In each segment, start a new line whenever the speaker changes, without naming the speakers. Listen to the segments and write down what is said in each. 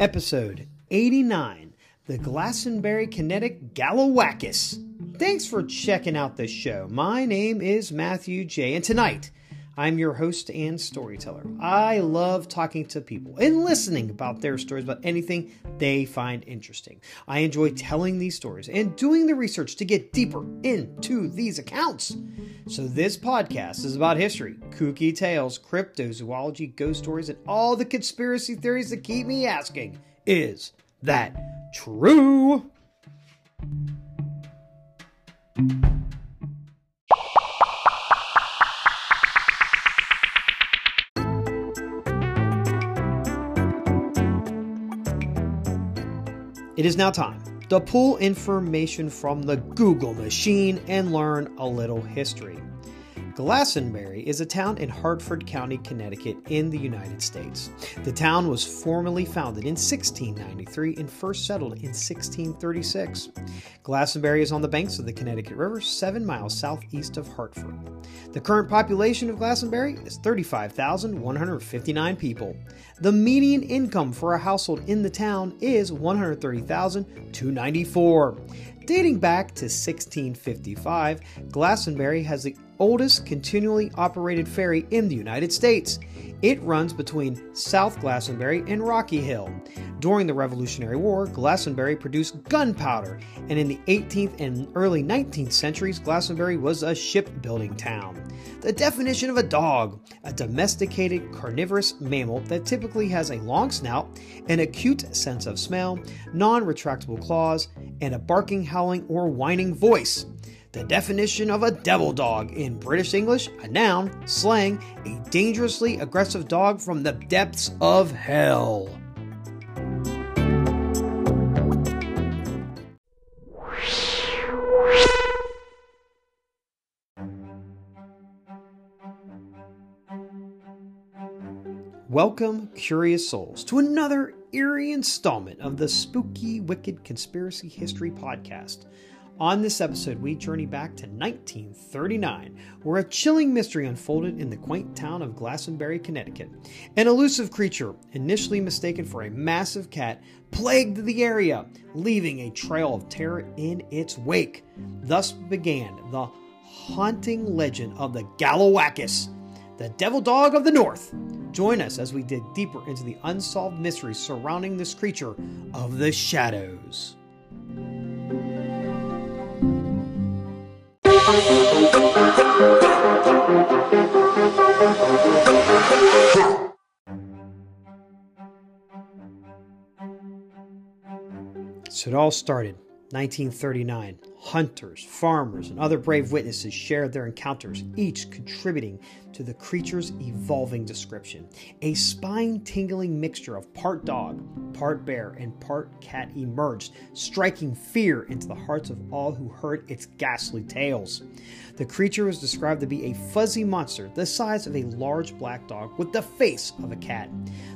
Episode 89 The Glastonbury Connecticut Glawackus. Thanks for checking out this show. My name is Matthew J, and tonight I'm your host and storyteller. I love talking to people and listening about their stories about anything they find interesting. I enjoy telling these stories and doing the research to get deeper into these accounts. So, this podcast is about history, kooky tales, cryptozoology, ghost stories, and all the conspiracy theories that keep me asking is that true? It is now time to pull information from the Google machine and learn a little history. Glastonbury is a town in Hartford County, Connecticut, in the United States. The town was formally founded in 1693 and first settled in 1636. Glastonbury is on the banks of the Connecticut River, seven miles southeast of Hartford. The current population of Glastonbury is 35,159 people. The median income for a household in the town is 130,294. Dating back to 1655, Glastonbury has the oldest continually operated ferry in the United States. It runs between South Glastonbury and Rocky Hill. During the Revolutionary War, Glastonbury produced gunpowder, and in the 18th and early 19th centuries, Glastonbury was a shipbuilding town. The definition of a dog a domesticated carnivorous mammal that typically has a long snout, an acute sense of smell, non retractable claws, and a barking, howling, or whining voice. The definition of a devil dog in British English, a noun, slang, a dangerously aggressive dog from the depths of hell. Welcome, curious souls, to another eerie installment of the Spooky Wicked Conspiracy History Podcast. On this episode, we journey back to 1939, where a chilling mystery unfolded in the quaint town of Glastonbury, Connecticut. An elusive creature, initially mistaken for a massive cat, plagued the area, leaving a trail of terror in its wake. Thus began the haunting legend of the Glawackus, the devil dog of the north. Join us as we dig deeper into the unsolved mysteries surrounding this creature of the shadows. So it all started 1939. Hunters, farmers, and other brave witnesses shared their encounters, each contributing to the creature's evolving description. A spine tingling mixture of part dog, part bear, and part cat emerged, striking fear into the hearts of all who heard its ghastly tales. The creature was described to be a fuzzy monster the size of a large black dog with the face of a cat.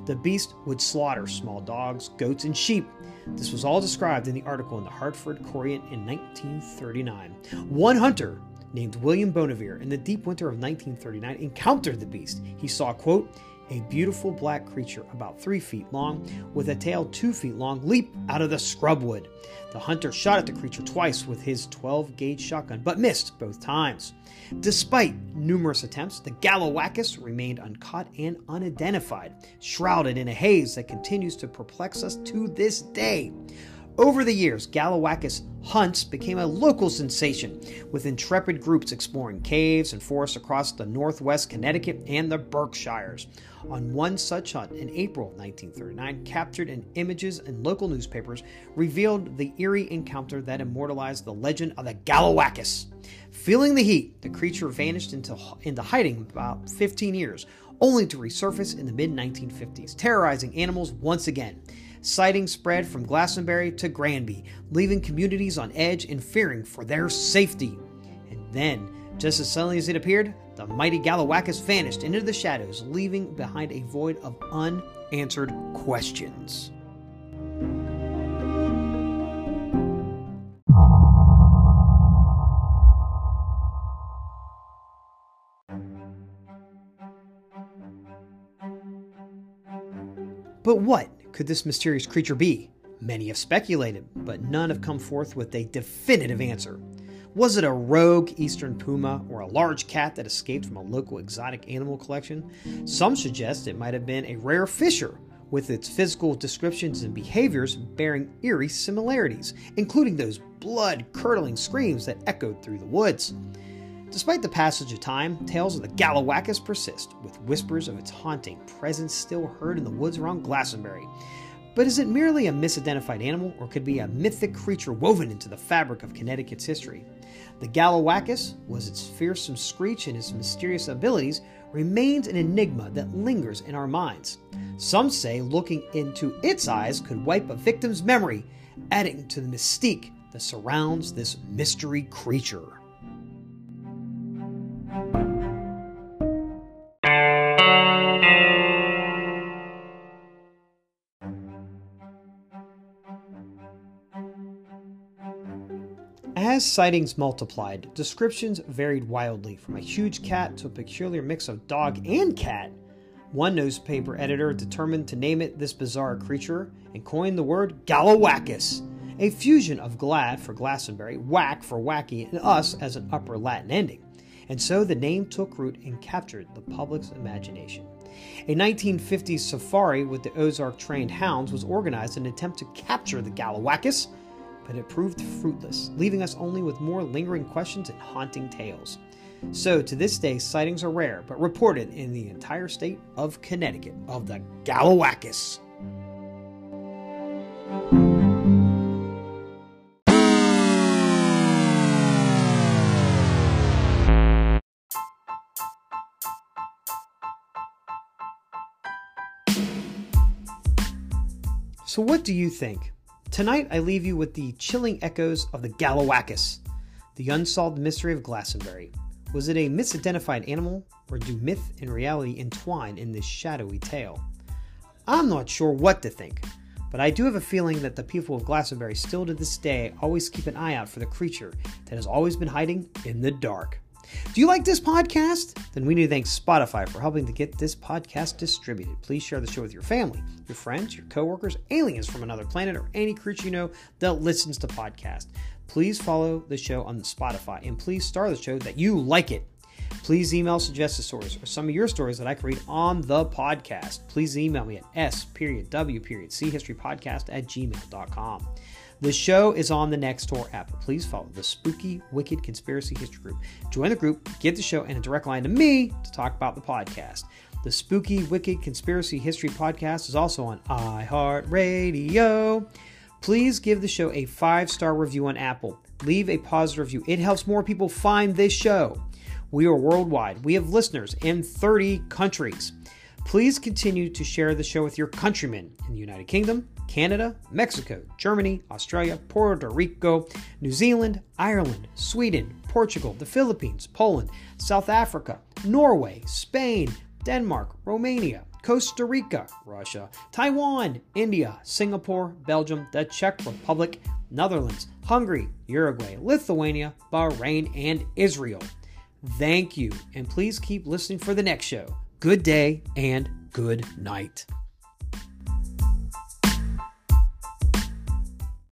The beast would slaughter small dogs, goats, and sheep. This was all described in the article in the Hartford Courant in 1939. One hunter named William Bonavere in the deep winter of 1939 encountered the beast. He saw, quote, a beautiful black creature about three feet long, with a tail two feet long, leap out of the scrubwood. The hunter shot at the creature twice with his 12 gauge shotgun, but missed both times. Despite numerous attempts, the Glawackus remained uncaught and unidentified, shrouded in a haze that continues to perplex us to this day. Over the years, Glawackus hunts became a local sensation, with intrepid groups exploring caves and forests across the northwest Connecticut and the Berkshires. On one such hunt in April 1939, captured in images in local newspapers, revealed the eerie encounter that immortalized the legend of the Glawackus. Feeling the heat, the creature vanished into, into hiding about 15 years, only to resurface in the mid 1950s, terrorizing animals once again. Sightings spread from Glastonbury to Granby, leaving communities on edge and fearing for their safety. And then, just as suddenly as it appeared, the mighty Glawackus vanished into the shadows, leaving behind a void of unanswered questions. But what could this mysterious creature be? Many have speculated, but none have come forth with a definitive answer. Was it a rogue eastern puma or a large cat that escaped from a local exotic animal collection? Some suggest it might have been a rare fisher, with its physical descriptions and behaviors bearing eerie similarities, including those blood curdling screams that echoed through the woods. Despite the passage of time, tales of the Glawackus persist, with whispers of its haunting presence still heard in the woods around Glastonbury. But is it merely a misidentified animal, or could be a mythic creature woven into the fabric of Connecticut's history? The Glawackus was its fearsome screech and its mysterious abilities remains an enigma that lingers in our minds. Some say looking into its eyes could wipe a victim's memory, adding to the mystique that surrounds this mystery creature. As sightings multiplied, descriptions varied wildly, from a huge cat to a peculiar mix of dog and cat. One newspaper editor determined to name it this bizarre creature and coined the word Glawackus, a fusion of glad for Glastonbury, whack for wacky, and us as an upper Latin ending. And so the name took root and captured the public's imagination. A 1950s safari with the Ozark trained hounds was organized in an attempt to capture the Glawackus but it proved fruitless, leaving us only with more lingering questions and haunting tales. So, to this day, sightings are rare, but reported in the entire state of Connecticut of the Glawackus. So, what do you think? Tonight, I leave you with the chilling echoes of the Glawackus, the unsolved mystery of Glastonbury. Was it a misidentified animal, or do myth and reality entwine in this shadowy tale? I'm not sure what to think, but I do have a feeling that the people of Glastonbury still to this day always keep an eye out for the creature that has always been hiding in the dark. Do you like this podcast? Then we need to thank Spotify for helping to get this podcast distributed. Please share the show with your family, your friends, your coworkers, aliens from another planet, or any creature you know that listens to podcasts. Please follow the show on Spotify and please star the show that you like it. Please email suggested stories or some of your stories that I can read on the podcast. Please email me at s period w period c history podcast at gmail.com. The show is on the Nextdoor app. Please follow the Spooky Wicked Conspiracy History Group. Join the group, get the show, and a direct line to me to talk about the podcast. The Spooky Wicked Conspiracy History Podcast is also on iHeartRadio. Please give the show a five star review on Apple. Leave a positive review, it helps more people find this show. We are worldwide, we have listeners in 30 countries. Please continue to share the show with your countrymen in the United Kingdom, Canada, Mexico, Germany, Australia, Puerto Rico, New Zealand, Ireland, Sweden, Portugal, the Philippines, Poland, South Africa, Norway, Spain, Denmark, Romania, Costa Rica, Russia, Taiwan, India, Singapore, Belgium, the Czech Republic, Netherlands, Hungary, Uruguay, Lithuania, Bahrain, and Israel. Thank you, and please keep listening for the next show. Good day and good night.